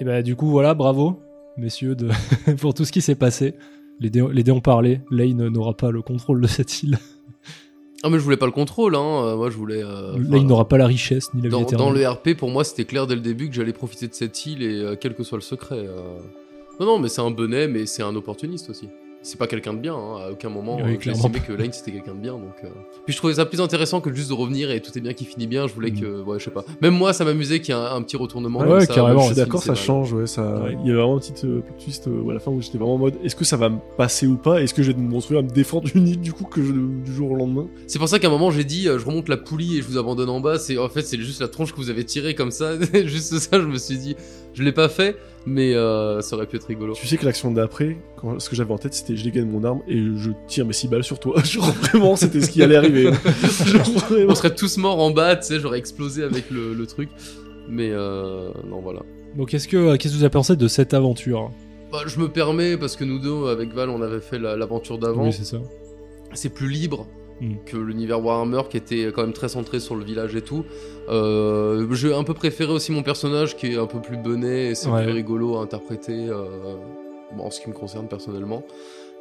Et bah du coup voilà, bravo messieurs de pour tout ce qui s'est passé. Les dés, les dés ont parlé. Lane n'aura pas le contrôle de cette île. Ah mais je voulais pas le contrôle, hein. euh, moi je voulais... euh, Lane enfin, n'aura pas la richesse ni la vie dans, éternelle. dans le RP, pour moi, c'était clair dès le début que j'allais profiter de cette île et euh, quel que soit le secret. euh. Non, non, mais c'est un bonnet, mais c'est un opportuniste aussi. C'est pas quelqu'un de bien, hein. à aucun moment Oui, euh, j'ai estimé que Lane c'était quelqu'un de bien. Donc, euh. Puis je trouvais ça plus intéressant que juste de revenir et tout est bien qui finit bien. Je voulais Mm. que, ouais, je sais pas. Même moi, ça m'amusait qu'il y ait un, un petit retournement. Ouais, comme ouais, ça, carrément, je suis d'accord, ça change, ouais, ça... Ouais. il y avait vraiment un petit euh, plot twist euh, à la fin où j'étais vraiment en mode est-ce que ça va me passer ou pas? Est-ce que je vais me retrouver à me défendre une île du coup que je- du jour au lendemain? C'est pour ça qu'à un moment j'ai dit euh, je remonte la poulie et je vous abandonne en bas. C'est en fait c'est juste la tronche que vous avez tirée comme ça. juste ça, je me suis dit je l'ai pas fait, mais euh, ça aurait pu être rigolo. Tu sais que l'action d'après, quand- ce que j'avais en tête, c'était je dégaine mon arme et je tire mes 6 balles sur toi. Genre vraiment, c'était ce qui allait arriver. Genre. On serait tous morts en bas, tu sais, j'aurais explosé avec le, le truc. Mais euh, non, voilà. Donc qu'est-ce que qu'est-ce que vous avez pensé de cette aventure? Bah, je me permets, parce que nous deux, avec Val, on avait fait la- l'aventure d'avant. Oui, c'est ça. c'est plus libre Mm. que l'univers Warhammer, qui était quand même très centré sur le village et tout. Euh, J'ai un peu préféré aussi mon personnage, qui est un peu plus benet, et c'est Ouais. plus rigolo à interpréter, euh, bon, en ce qui me concerne personnellement.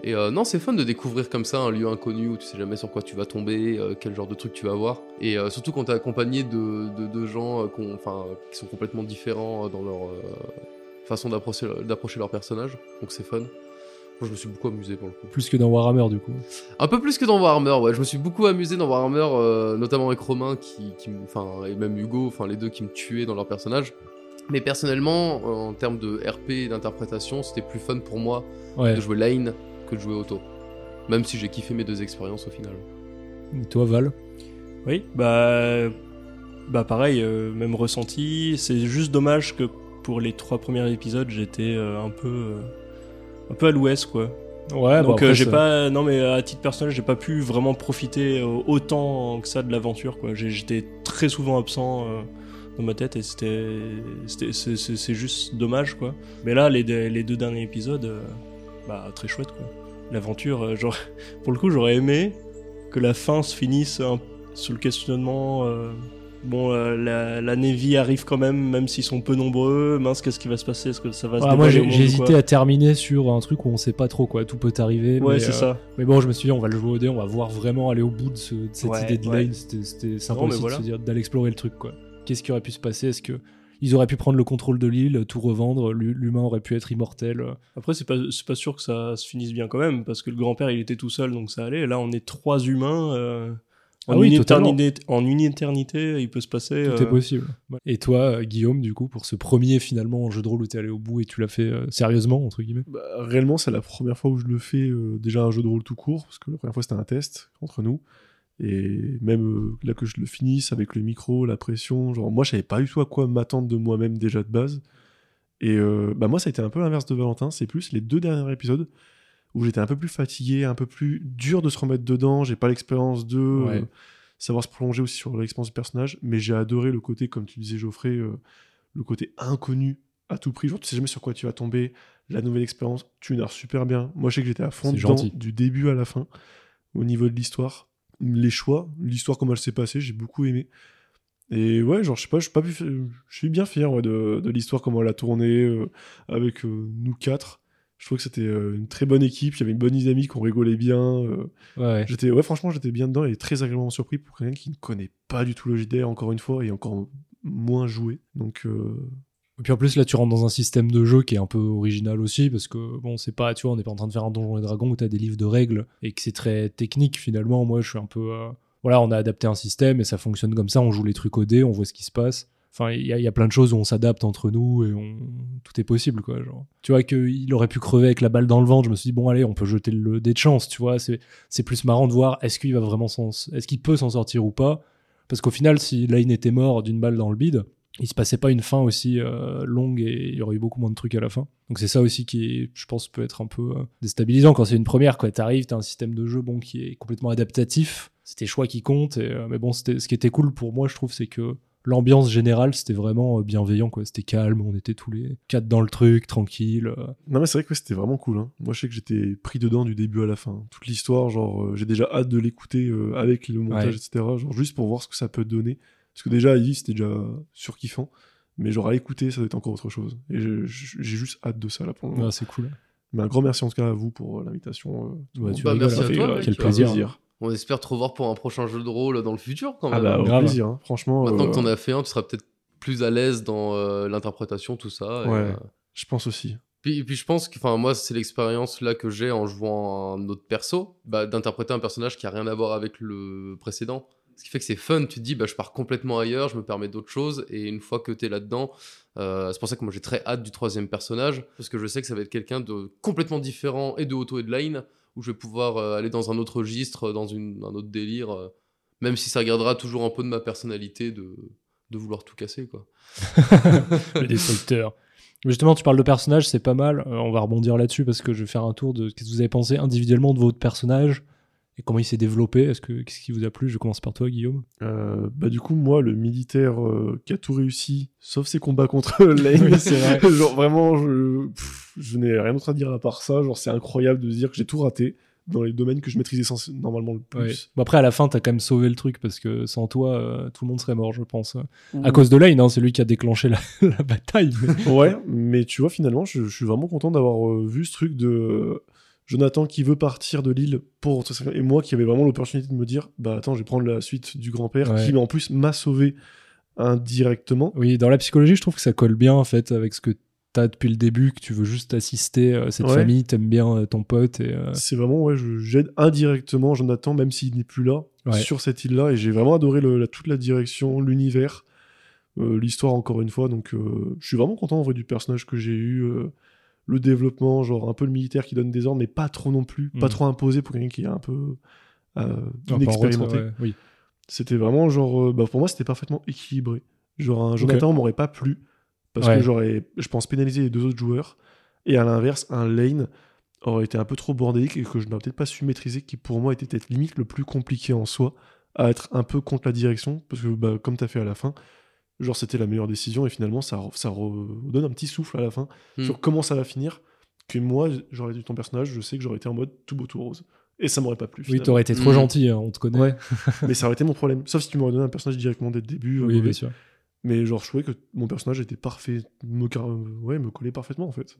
Et euh, non, c'est fun de découvrir comme ça un lieu inconnu où tu sais jamais sur quoi tu vas tomber, quel genre de truc tu vas voir. Et surtout quand t'es accompagné de, de, de gens qui sont complètement différents dans leur façon d'approcher leur personnage. Donc c'est fun. Moi, je me suis beaucoup amusé pour le coup. Plus que dans Warhammer du coup. Un peu plus que dans Warhammer, ouais. Je me suis beaucoup amusé dans Warhammer, euh, notamment avec Romain, qui, enfin, et même Hugo, enfin, les deux qui me tuaient dans leur personnage. Mais personnellement, en termes de RP et d'interprétation, c'était plus fun pour moi Ouais. de jouer Lane que de jouer Otto. Même si j'ai kiffé mes deux expériences au final. Et toi Val? Oui, bah, bah pareil, euh, même ressenti. C'est juste dommage que pour les trois premiers épisodes, j'étais euh, un peu, euh, un peu à l'ouest, quoi. Ouais, Donc après, euh, j'ai pas, non mais à titre personnel, j'ai pas pu vraiment profiter euh, autant que ça de l'aventure, quoi. J'étais très souvent absent. euh, dans ma tête et c'était c'est juste dommage quoi mais là les, deux- les deux derniers épisodes euh, bah très chouette quoi l'aventure genre pour le coup j'aurais aimé que la fin se finisse un- sous le questionnement bon euh, la, la Navy arrive quand même même s'ils sont peu nombreux mince qu'est-ce qui va se passer? Est-ce que ça va se Ouais, moi j'ai hésité à terminer sur un truc où on sait pas trop quoi, tout peut arriver. ouais mais, c'est euh, ça Mais bon, je me suis dit, on va le jouer au dé, on va voir vraiment aller au bout de, ce- de cette Ouais, idée de ouais. Lane. C'était sympa Non, aussi voilà. de se dire d'aller explorer le truc quoi. Qu'est-ce qui aurait pu se passer? Est-ce que ils auraient pu prendre le contrôle de l'île, tout revendre? L'hu- L'humain aurait pu être immortel? Après, c'est pas, pas sûr que ça se finisse bien quand même, parce que le grand-père, il était tout seul, donc ça allait. Et là, on est trois humains. euh, en, Ah oui, une éternité, en une éternité, il peut se passer. Tout est euh, possible. Et toi, Guillaume, du coup, pour ce premier finalement jeu de rôle où t'es allé au bout et tu l'as fait euh, sérieusement entre guillemets? Bah, réellement, c'est la première fois où je le fais, euh, déjà un jeu de rôle tout court, parce que la première fois c'était un test entre nous. Et même euh, là que je le finisse avec le micro, la pression, genre moi je savais pas du tout à quoi m'attendre de moi-même déjà de base. Et euh, bah moi ça a été un peu l'inverse de Valentin, c'est plus les deux derniers épisodes où j'étais un peu plus fatigué, un peu plus dur de se remettre dedans, j'ai pas l'expérience de euh, savoir se prolonger aussi sur l'expérience du personnage, mais j'ai adoré le côté, comme tu disais Geoffrey, euh, le côté inconnu à tout prix, genre tu sais jamais sur quoi tu vas tomber, la nouvelle expérience, tu narres super bien. Moi, je sais que j'étais à fond dedans, du début à la fin, au niveau de l'histoire. Les choix, l'histoire, comment elle s'est passée, j'ai beaucoup aimé. Et ouais, genre, je sais pas, je suis, pas plus- je suis bien fier ouais, de, de l'histoire, comment elle a tourné, euh, avec nous quatre. Je trouve que c'était euh, une très bonne équipe, il y avait une bonne dynamique, on rigolait bien. euh, Ouais. J'étais, ouais, franchement, j'étais bien dedans et très agréablement surpris pour quelqu'un qui ne connaît pas du tout le JDR, encore une fois, et encore moins joué. Donc, euh, Et puis en plus là tu rentres dans un système de jeu qui est un peu original aussi parce que bon c'est pas tu vois on n'est pas en train de faire un donjon et dragon où t'as des livres de règles et que c'est très technique finalement moi je suis un peu euh, voilà on a adapté un système et ça fonctionne comme ça on joue les trucs au dé on voit ce qui se passe enfin il y, a- plein de choses où on s'adapte entre nous et tout est possible quoi genre tu vois qu'il aurait pu crever avec la balle dans le ventre je me suis dit bon allez on peut jeter le dé de chance tu vois c'est plus marrant de voir est-ce qu'il va vraiment s'en est-ce qu'il peut s'en sortir ou pas parce qu'au final si Lane était mort d'une balle dans le bide il se passait pas une fin aussi euh, longue et il y aurait eu beaucoup moins de trucs à la fin. Donc c'est ça aussi qui, je pense, peut être un peu euh, déstabilisant quand c'est une première. Quoi, t'arrives, t'as un système de jeu bon qui est complètement adaptatif. C'est tes choix qui comptent. Euh, mais bon, ce qui était cool pour moi, je trouve, c'est que l'ambiance générale, c'était vraiment euh, bienveillant. Quoi, c'était calme. On était tous les quatre dans le truc, tranquille. euh. Non mais c'est vrai que ouais, c'était vraiment cool. hein. Moi je sais que j'étais pris dedans du début à la fin. Toute l'histoire, genre euh, j'ai déjà hâte de l'écouter euh, avec le montage, Ouais. etc. Genre juste pour voir ce que ça peut donner. Parce que déjà Ivy c'était déjà surkiffant. Mais genre à écouter, ça doit être encore autre chose. Et j'ai juste hâte de ça là pour le moment. Ouais, c'est cool. Mais un grand merci en tout cas à vous pour l'invitation. euh, Bah, merci à toi, mec. Quel plaisir. On espère te revoir pour un prochain jeu de rôle dans le futur quand Ah même. bah, au Grave. plaisir, hein. franchement. Maintenant euh, que t'en as fait un, tu seras peut-être plus à l'aise dans euh, l'interprétation, tout ça. et, Ouais. euh, Je pense aussi. Puis, puis je pense que, enfin, moi, c'est l'expérience là que j'ai en jouant un autre perso, bah, d'interpréter un personnage qui a rien à voir avec le précédent. Ce qui fait que c'est fun, tu te dis, bah, je pars complètement ailleurs, je me permets d'autres choses, et une fois que t'es là-dedans, euh, c'est pour ça que moi j'ai très hâte du troisième personnage, parce que je sais que ça va être quelqu'un de complètement différent, et de auto et de line, où je vais pouvoir euh, aller dans un autre registre, dans une, un autre délire, euh, même si ça gardera toujours un peu de ma personnalité de, de vouloir tout casser, quoi. le destructeur. Justement, tu parles de personnages, c'est pas mal. Euh, on va rebondir là-dessus parce que je vais faire un tour de ce que vous avez pensé individuellement de votre personnage et comment il s'est développé? Est-ce que qu'est-ce qui vous a plu? Je commence par toi, Guillaume. Euh, bah du coup moi le militaire euh, qui a tout réussi sauf ses combats contre Lane Oui, c'est vrai. genre vraiment je, pff, je n'ai rien d'autre à dire à part ça genre c'est incroyable de se dire que j'ai tout raté dans les domaines que je maîtrisais normalement le Ouais. plus Bon, après, à la fin, t'as quand même sauvé le truc parce que sans toi, euh, tout le monde serait mort, je pense. Mmh. À cause de Lane, hein, c'est lui qui a déclenché la, la bataille. mais- ouais mais tu vois finalement je, je suis vraiment content d'avoir euh, vu ce truc de euh, Jonathan qui veut partir de l'île pour et moi qui avait vraiment l'opportunité de me dire bah attends je vais prendre la suite du grand-père Ouais. qui en plus m'a sauvé indirectement Oui, dans la psychologie, je trouve que ça colle bien en fait avec ce que t'as depuis le début, que tu veux juste assister euh, cette Ouais. famille, t'aimes bien euh, ton pote et euh, C'est vraiment, ouais, j'aide indirectement Jonathan, même s'il n'est plus là, Ouais. sur cette île-là. Et j'ai vraiment adoré le- la- toute la direction, l'univers, euh, l'histoire, encore une fois. Donc, je suis vraiment content en vrai du personnage que j'ai eu. Le développement, genre un peu le militaire qui donne des ordres, mais pas trop non plus, pas Mhm. trop imposé pour quelqu'un qui est un peu euh, en inexpérimenté. ouais, oui. C'était vraiment genre, euh, bah, pour moi, c'était parfaitement équilibré. Genre, un Jonathan m'aurait pas plu parce Ouais. que j'aurais, je pense, pénalisé les deux autres joueurs. Et à l'inverse, un Lane aurait été un peu trop bordélique et que je n'aurais peut-être pas su maîtriser, qui pour moi était peut-être limite le plus compliqué en soi, à être un peu contre la direction, parce que bah, comme tu as fait à la fin, genre c'était la meilleure décision et finalement ça, ça redonne un petit souffle à la fin Hmm. sur comment ça va finir. Que moi, j'aurais dû ton personnage, je sais que j'aurais été en mode tout beau tout rose. Et ça m'aurait pas plu. Oui, finalement. t'aurais été trop Mm. gentil, hein, on te connaît. Ouais. mais ça aurait été mon problème. Sauf si tu m'aurais donné un personnage directement dès le début. Oui, bien sûr. Mais genre, je trouvais que mon personnage était parfait, me, car- ouais, me collait parfaitement en fait.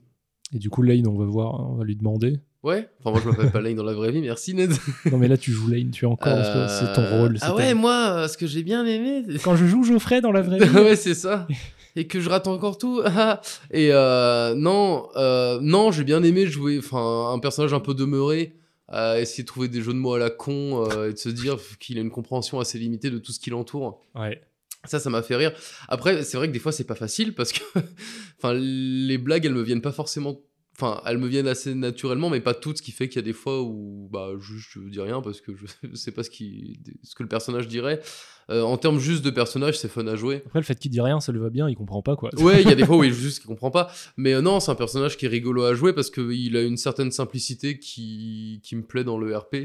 Et du coup, Lane, on va voir, on va lui demander. Ouais, enfin, moi je m'appelle pas Lane dans la vraie vie, merci Ned. Non, mais là, tu joues Lane, tu es encore, Euh, c'est ton rôle. c'est Ah ta- ouais, moi, euh, ce que j'ai bien aimé. Quand je joue Geoffrey dans la vraie vie. ouais, c'est ça. Et que je rate encore tout. et euh, non, euh, non, j'ai bien aimé jouer enfin, un personnage un peu demeuré, à essayer de trouver des jeux de mots à la con euh, et de se dire qu'il a une compréhension assez limitée de tout ce qui l'entoure. Ouais. Ça, ça m'a fait rire. Après, c'est vrai que des fois, c'est pas facile parce que enfin, les blagues, elles me viennent pas forcément. Enfin, elles me viennent assez naturellement, mais pas toutes, ce qui fait qu'il y a des fois où bah, juste, je dis rien parce que je sais pas ce, qui, ce que le personnage dirait. Euh, en termes juste de personnage, c'est fun à jouer. Après, le fait qu'il dit rien, ça lui va bien, il comprend pas quoi. Ouais, il y a des fois où il juste qu'il comprend pas. Mais euh, non, c'est un personnage qui est rigolo à jouer parce qu'il a une certaine simplicité qui, qui me plaît dans le RP.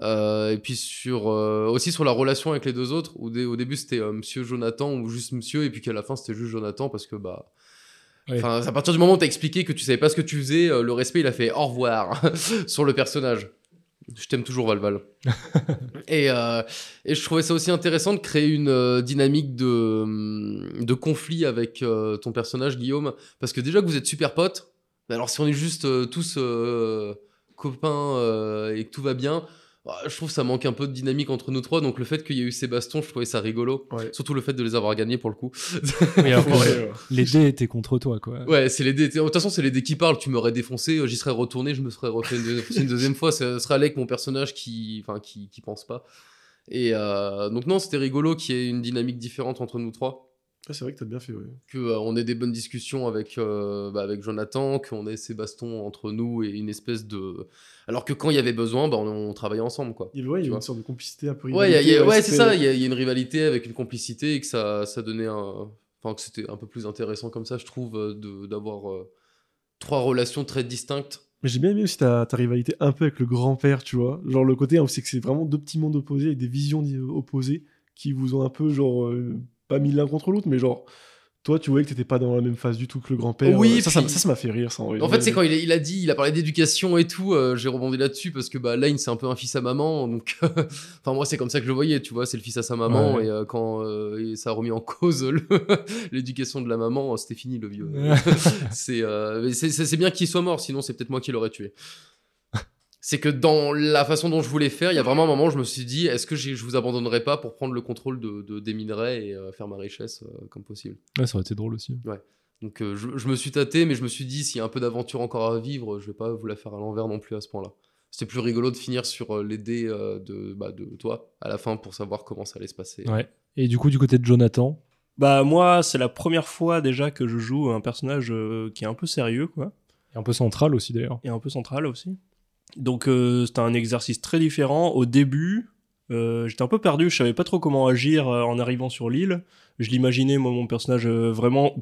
Euh, et puis sur euh, aussi sur la relation avec les deux autres où au début c'était euh, Monsieur Jonathan ou juste Monsieur et puis qu'à la fin c'était juste Jonathan parce que bah Ouais. à partir du moment où t'as expliqué que tu savais pas ce que tu faisais le respect il a fait au revoir sur le personnage je t'aime toujours Valval et, et je trouvais ça aussi intéressant de créer une dynamique de, hum, de conflit avec ton personnage, Guillaume. Parce que déjà que vous êtes super potes, mais alors si on est juste tous copains et que tout va bien, bah, je trouve que ça manque un peu de dynamique entre nous trois. Donc le fait qu'il y ait eu ces bastons, je trouvais ça rigolo. Ouais. Surtout le fait de les avoir gagnés pour le coup. Oui, Ouais, les dés étaient contre toi quoi. Ouais, c'est les dés. De toute façon, c'est les dés qui parlent. Tu m'aurais défoncé, euh, j'y serais retourné, je me serais refait une, deuxi- une deuxième fois. Ce serait avec mon personnage qui, enfin, qui, qui pense pas. Et euh, donc non, c'était rigolo qu'il y ait une dynamique différente entre nous trois. Ouais, c'est vrai que t'as bien fait, ouais. Que euh, on ait des bonnes discussions avec euh, bah, avec Jonathan, qu'on ait ces bastons entre nous et une espèce de. Alors que quand il y avait besoin, bah, on, on travaillait ensemble, quoi. Il y a, ouais, y une sorte de complicité un peu Ouais, il y a- il y a- rivalité, ouais, c'est ça. Il y, a il y a une rivalité avec une complicité et que ça, ça donnait un. Enfin, que c'était un peu plus intéressant comme ça, je trouve, euh, d'avoir euh, trois relations très distinctes. Mais j'ai bien aimé aussi ta, ta rivalité un peu avec le grand-père, tu vois. Genre le côté, hein, c'est que c'est vraiment deux petits mondes opposés avec des visions opposées qui vous ont un peu, genre, pas mis l'un contre l'autre, mais genre, toi, tu voyais que t'étais pas dans la même phase du tout que le grand-père. Oui, ça, ça, puis- ça, ça m'a fait rire. Ça, En fait, c'est quand il, a- il a dit, il a parlé d'éducation et tout, euh, j'ai rebondi là-dessus parce que bah, Lane, c'est un peu un fils à maman. Donc, enfin, moi, c'est comme ça que je le voyais, tu vois, c'est le fils à sa maman. Ouais. Et euh, quand euh, et ça a remis en cause l'éducation de la maman, c'était fini le vieux. euh, c'est bien qu'il soit mort, sinon c'est peut-être moi qui l'aurais tué. C'est que dans la façon dont je voulais faire, il y a vraiment un moment où je me suis dit, est-ce que je vous abandonnerai pas pour prendre le contrôle de, de- des minerais et euh, faire ma richesse euh, comme possible Ouais, ça aurait été drôle aussi. donc euh, je, je me suis tâté, mais je me suis dit, s'il y a un peu d'aventure encore à vivre, je vais pas vous la faire à l'envers non plus à ce point-là. C'était plus rigolo de finir sur les dés euh, de, bah, de toi à la fin pour savoir comment ça allait se passer. Ouais. Et du coup, du côté de Jonathan, Bah moi, c'est la première fois déjà que je joue un personnage euh, qui est un peu sérieux, quoi, et un peu central aussi d'ailleurs. et un peu central aussi. Donc euh, c'était un exercice très différent. Au début, euh, j'étais un peu perdu, je savais pas trop comment agir euh, en arrivant sur l'île. Je l'imaginais moi mon personnage vraiment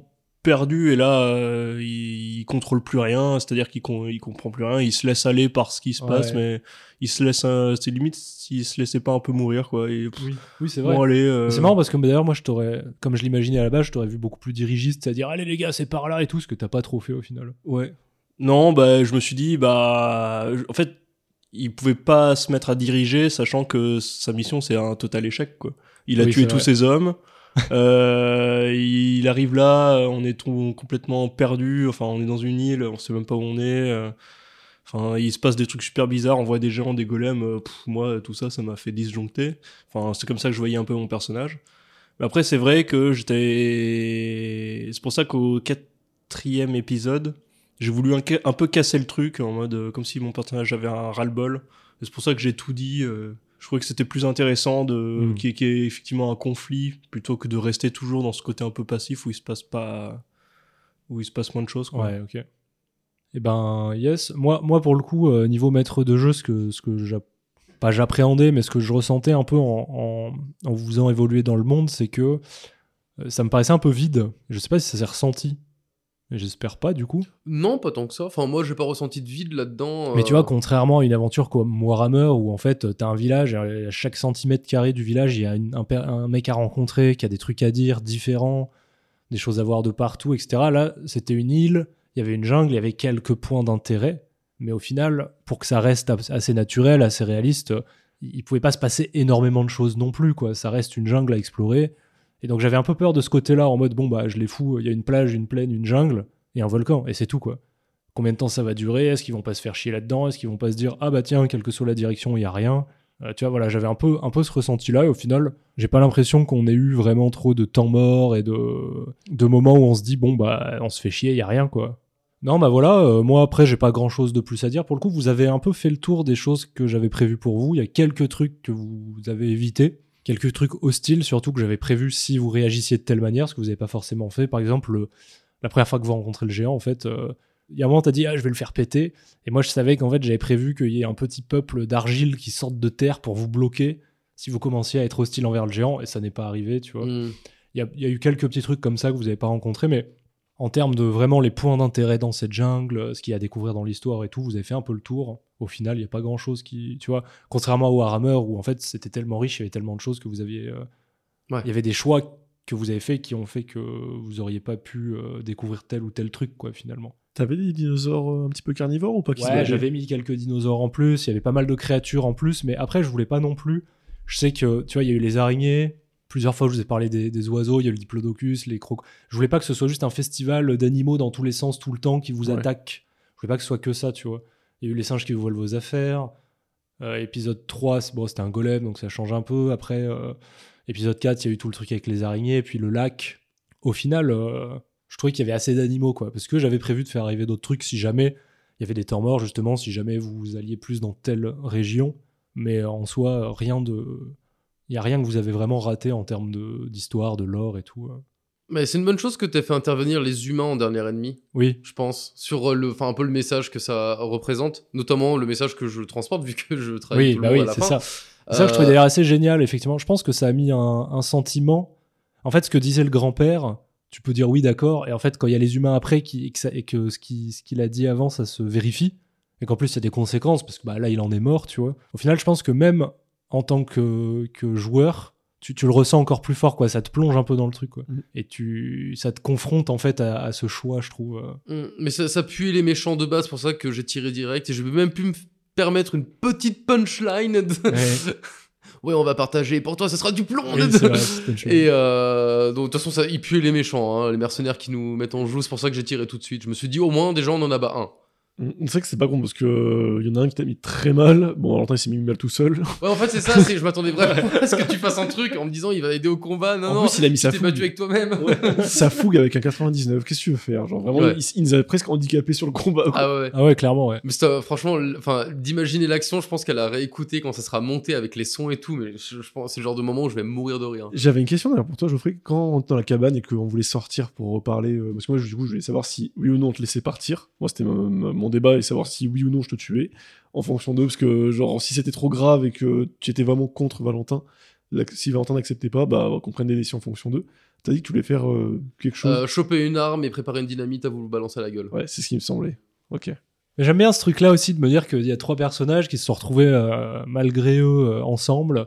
perdu et là euh, il, il contrôle plus rien, c'est-à-dire qu'il com- il comprend plus rien, il se laisse aller par ce qui se passe, mais il se laisse, euh, c'est limite s'il se laissait pas un peu mourir quoi. Et, pff, Oui, oui c'est vrai. bon euh, C'est marrant parce que d'ailleurs, moi, je t'aurais, comme je l'imaginais à la base, je t'aurais vu beaucoup plus dirigiste, c'est-à-dire, allez les gars, c'est par là et tout, ce que t'as pas trop fait au final. Ouais. Non, bah, je me suis dit, bah, en fait, il pouvait pas se mettre à diriger, sachant que sa mission, c'est un total échec, quoi. Il a Oui, tué tous vrai. ses hommes. Euh, il arrive là, on est tout- complètement perdu. Enfin, on est dans une île, on sait même pas où on est. euh. Enfin, il se passe des trucs super bizarres. On voit des géants, des golems. euh, pff, moi, tout ça, ça m'a fait disjoncter. Enfin, c'est comme ça que je voyais un peu mon personnage. Mais après, c'est vrai que j'étais. C'est pour ça qu'au quatrième épisode, j'ai voulu un, un peu casser le truc en mode euh, comme si mon personnage avait un ras-le-bol. C'est pour ça que j'ai tout dit. euh, je trouvais que c'était plus intéressant de Mm. qu'il y ait- qu'il y ait effectivement un conflit plutôt que de rester toujours dans ce côté un peu passif où il se passe pas où il se passe moins de choses. Quoi. Ouais, ok. Et ben, yes. Moi, moi pour le coup, euh, niveau maître de jeu, ce que, ce que pas j'appréhendais, mais ce que je ressentais un peu en, en, en vous faisant évoluer dans le monde, c'est que ça me paraissait un peu vide. Je sais pas si ça s'est ressenti. J'espère pas, du coup. Non, pas tant que ça. Enfin, moi, j'ai pas ressenti de vide là-dedans. Mais tu euh, vois, contrairement à une aventure comme Warhammer, où en fait, t'as un village, et à chaque centimètre carré du village, il y a une- un, un mec à rencontrer, qui a des trucs à dire différents, des choses à voir de partout, etc. Là, c'était une île, il y avait une jungle, il y avait quelques points d'intérêt, mais au final, pour que ça reste as- assez naturel, assez réaliste, il il pouvait pas se passer énormément de choses non plus, quoi. Ça reste une jungle à explorer. Et donc j'avais un peu peur de ce côté-là, en mode, bon, bah, je les fous, il y a une plage, une plaine, une jungle, et un volcan, et c'est tout, quoi combien de temps ça va durer? Est-ce qu'ils vont pas se faire chier là-dedans? Est-ce qu'ils vont pas se dire ah bah tiens, quelle que soit la direction, il y a rien? Euh, Tu vois, voilà, j'avais un peu, un peu ce ressenti-là et au final, j'ai pas l'impression qu'on ait eu vraiment trop de temps mort et de, de moments où on se dit bon bah on se fait chier, il y a rien quoi. Non bah voilà, euh, moi après j'ai pas grand-chose de plus à dire. Pour le coup, vous avez un peu fait le tour des choses que j'avais prévues pour vous. Il y a quelques trucs que vous avez évités. Quelques trucs hostiles, surtout que j'avais prévu si vous réagissiez de telle manière, ce que vous n'avez pas forcément fait. Par exemple, le- la première fois que vous rencontrez le géant, en fait, euh, il y a un moment, t'as dit, ah, je vais le faire péter. Et moi, je savais qu'en fait, j'avais prévu qu'il y ait un petit peuple d'argile qui sorte de terre pour vous bloquer si vous commenciez à être hostile envers le géant. Et ça n'est pas arrivé, tu vois. hmm. Il y a, y a eu quelques petits trucs comme ça que vous n'avez pas rencontrés, mais en termes de vraiment les points d'intérêt dans cette jungle, ce qu'il y a à découvrir dans l'histoire et tout, vous avez fait un peu le tour. Au final, il n'y a pas grand chose qui. Tu vois, contrairement à Warhammer où en fait c'était tellement riche, il y avait tellement de choses que vous aviez. euh, Ouais. Il y avait des choix que vous avez fait qui ont fait que vous auriez pas pu euh, découvrir tel ou tel truc, quoi, finalement. T'avais des dinosaures euh, un petit peu carnivores ou pas Ouais, j'avais mis quelques dinosaures en plus, il y avait pas mal de créatures en plus, mais après, je voulais pas non plus. Je sais que, tu vois, il y a eu les araignées, plusieurs fois, je vous ai parlé des, des oiseaux, il y a le diplodocus, les crocs. Je voulais pas que ce soit juste un festival d'animaux dans tous les sens, tout le temps, qui vous Ouais. attaquent. Je voulais pas que ce soit que ça, tu vois. Il y a eu les singes qui vous volent vos affaires. Euh, épisode 3, c'est- bon, c'était un golem, donc ça change un peu. Après, euh, épisode 4, il y a eu tout le truc avec les araignées, puis le lac. Au final, euh, je trouvais qu'il y avait assez d'animaux, quoi. Parce que j'avais prévu de faire arriver d'autres trucs si jamais il y avait des temps morts, justement, si jamais vous alliez plus dans telle région. Mais en soi, rien de. Il n'y a rien que vous avez vraiment raté en termes de- d'histoire, de, lore et tout. euh. Mais c'est une bonne chose que tu fait intervenir les humains en dernier ennemi, Oui, je pense, sur euh, le, un peu le message que ça représente, notamment le message que je transporte vu que je travaille oui, tout le bah oui, c'est ça. C'est ça que je trouvais Euh, d'ailleurs assez génial, effectivement. Je pense que ça a mis un, un sentiment. En fait, ce que disait le grand-père, tu peux dire oui, d'accord. Et en fait, quand il y a les humains après qui, et que, ça- et que ce qui- ce qu'il a dit avant, ça se vérifie, et qu'en plus, il y a des conséquences, parce que bah, là, il en est mort, tu vois. Au final, je pense que même en tant que, que joueur, tu, tu le ressens encore plus fort, quoi. Ça te plonge un peu dans le truc, quoi. Mm. Et tu, ça te confronte en fait à, à ce choix, je trouve. euh. Mm, Mais ça, ça pue les méchants de base, c'est pour ça que j'ai tiré direct et je vais même pu me permettre une petite punchline. De... Ouais. ouais, on va partager. Pour toi, ça sera du plomb. Oui, vrai. Et euh, donc de toute façon, ça, ils puent les méchants, hein, les mercenaires qui nous mettent en joue. C'est pour ça que j'ai tiré tout de suite. Je me suis dit au moins déjà on en abat un. C'est vrai que c'est pas con parce que euh, y en a un qui t'a mis très mal. Bon, alors il s'est mis mal tout seul. Ouais, en fait c'est ça. C'est je m'attendais vraiment à ce que tu fasses un truc en me disant il va aider au combat. Non en non. plus, il a mis tu sa t'es fougue. battu avec toi-même. sa fougue avec un 99. Qu'est-ce que tu veux faire? Genre vraiment, Ouais. il, il nous avait presque handicapé sur le combat. quoi. Ah ouais. Ah ouais, clairement, ouais. Mais c'est, euh, franchement, enfin, d'imaginer l'action, je pense qu'elle a réécouté quand ça sera monté avec les sons et tout. Mais je, je pense que c'est le genre de moment où je vais mourir de rire. J'avais une question d'ailleurs pour toi, Geoffrey. Quand on était dans la cabane et qu'on voulait sortir pour reparler, euh, parce que moi, du coup, je voulais savoir si oui ou non on te laissait partir. Moi, c'était mon, débat et savoir si oui ou non je te tuais en fonction d'eux, parce que genre si c'était trop grave et que tu étais vraiment contre Valentin, si Valentin n'acceptait pas, bah qu'on prenne des décisions en fonction d'eux. T'as dit que tu voulais faire euh, quelque chose. Euh, choper une arme et préparer une dynamite à vous le balancer à la gueule. Ouais, c'est ce qui me semblait. Ok. Mais J'aime bien ce truc-là aussi de me dire qu'il y a trois personnages qui se sont retrouvés euh, malgré eux euh, ensemble.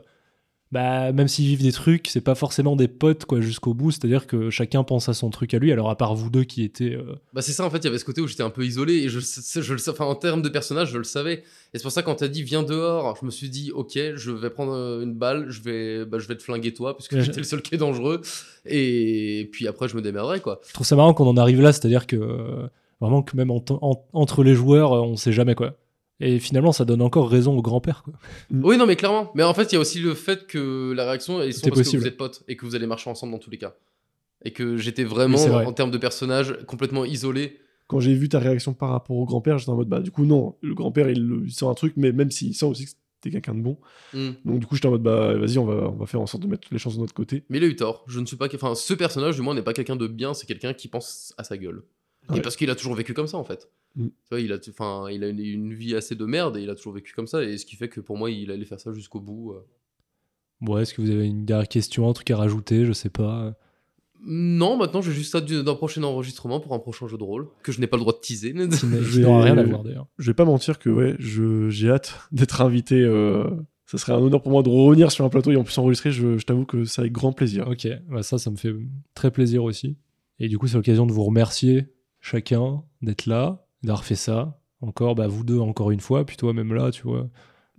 Bah, même s'ils vivent des trucs, c'est pas forcément des potes quoi jusqu'au bout. C'est-à-dire que chacun pense à son truc à lui. Alors à part vous deux qui étaient, euh, Bah c'est ça en fait, il y avait ce côté où j'étais un peu isolé et je, je le sais, enfin en termes de personnage, je le savais. Et c'est pour ça quand t'as dit viens dehors, je me suis dit ok, je vais prendre euh, une balle, je vais, bah, je vais te flinguer toi puisque j'étais le seul qui est dangereux. Et puis après je me démerderai quoi. je trouve ça marrant qu'on en arrive là. C'est-à-dire que euh, vraiment que même en- en- entre les joueurs, on sait jamais quoi. Et finalement, ça donne encore raison au grand-père. quoi. Oui non mais clairement. Mais en fait il y a aussi le fait que la réaction ils sont C'est parce possible. que vous êtes potes et que vous allez marcher ensemble dans tous les cas. Et que j'étais vraiment Oui, c'est vrai. en termes de personnage complètement isolé. Quand j'ai vu ta réaction par rapport au grand-père, j'étais en mode bah du coup non, le grand-père il, il sent un truc, mais même s'il sent aussi que t'es quelqu'un de bon. Hmm. Donc du coup j'étais en mode bah vas-y on va, on va faire en sorte de mettre toutes les chances de notre côté. Mais il a eu tort. Je ne suis pas, enfin ce personnage du moins n'est pas quelqu'un de bien, c'est quelqu'un qui pense à sa gueule. Et parce qu'il a toujours vécu comme ça en fait. Mm. Tu vois, il a, enfin, il a une, une vie assez de merde et il a toujours vécu comme ça. Et ce qui fait que pour moi, il allait faire ça jusqu'au bout. euh. Bon, est-ce que vous avez une dernière question, un truc à rajouter Je sais pas. Non, maintenant j'ai juste hâte du- d'un prochain enregistrement pour un prochain jeu de rôle que je n'ai pas le droit de teaser. Qui n'a- qui vais- n'aura rien à voir d'ailleurs. Je vais pas mentir que ouais, je, j'ai hâte d'être invité. euh, ça serait un honneur pour moi de revenir sur un plateau et en plus enregistrer. Je, je t'avoue que c'est avec grand plaisir. Ok, bah ça, ça me fait très plaisir aussi. Et du coup, c'est l'occasion de vous remercier chacun d'être là, d'avoir fait ça. Encore, bah, vous deux, encore une fois, puis toi, même là, tu vois.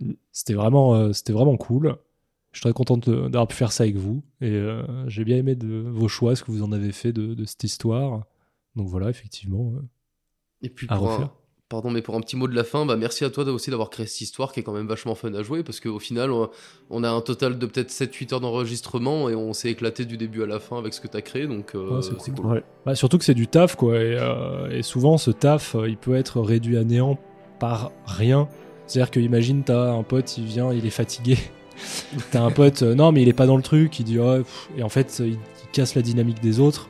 Mm. C'était vraiment, euh, c'était vraiment cool. Je suis très content d'avoir pu faire ça avec vous. Et euh, j'ai bien aimé de vos choix, ce que vous en avez fait de, de cette histoire. Donc voilà, effectivement. euh, Et puis À pour un, refaire. Pardon, mais pour un petit mot de la fin, bah merci à toi aussi d'avoir créé cette histoire qui est quand même vachement fun à jouer parce qu'au final, on, on a un total de peut-être 7-8 heures d'enregistrement et on s'est éclaté du début à la fin avec ce que tu as créé. Donc euh, Ouais, c'est cool. cool. Ouais. Bah, surtout que c'est du taf, quoi. Et, euh, et souvent, ce taf, euh, il peut être réduit à néant par rien. C'est-à-dire que, imagine, t'as un pote, il vient, il est fatigué. t'as un pote, euh, non, mais il est pas dans le truc, il dit, oh, et en fait, il, il casse la dynamique des autres.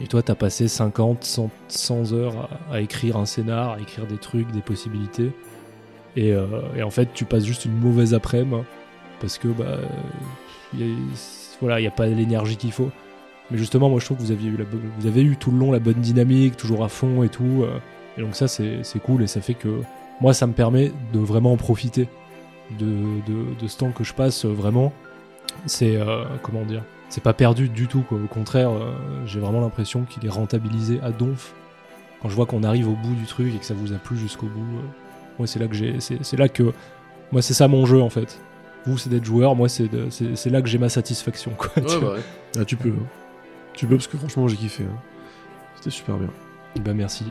Et toi, t'as passé 50, 100, 100 heures à, écrire un scénar, à écrire des trucs, des possibilités. Et, euh, en fait, tu passes juste une mauvaise après-midi parce que, bah, voilà, il n'y a pas l'énergie qu'il faut. Mais justement, moi je trouve que vous, aviez eu la vous avez eu tout le long la bonne dynamique, toujours à fond et tout. euh, et donc ça, c'est cool et ça fait que moi, ça me permet de vraiment en profiter de, de, de ce temps que je passe euh, vraiment. C'est, euh, comment dire, c'est pas perdu du tout. Quoi. Au contraire, euh, j'ai vraiment l'impression qu'il est rentabilisé à donf. Quand je vois qu'on arrive au bout du truc et que ça vous a plu jusqu'au bout, euh, moi c'est là que j'ai, c'est c'est là que, moi c'est ça mon jeu en fait. Vous c'est d'être joueur, moi c'est de- c'est c'est là que j'ai ma satisfaction. Quoi, tu Ouais, vois. bah ouais. Ah, tu peux. hein. Tu peux parce que franchement j'ai kiffé. hein. C'était super bien. Eh ben merci.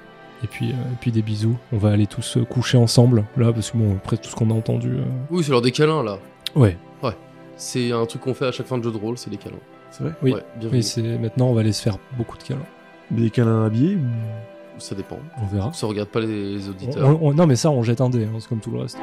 Et puis, euh, et puis des bisous. On va aller tous coucher ensemble, là, parce que bon, après tout ce qu'on a entendu. euh, Oui, c'est l'heure des câlins là. Ouais, C'est un truc qu'on fait à chaque fin de jeu de rôle, c'est les câlins. C'est vrai Oui. Ouais, bienvenue. mais c'est maintenant, on va aller se faire beaucoup de câlins. Mais des câlins habillés ou- Ça dépend. On verra. Ça regarde pas les On- auditeurs. on- on- non, mais ça, on jette un dé, hein, c'est comme tout le reste.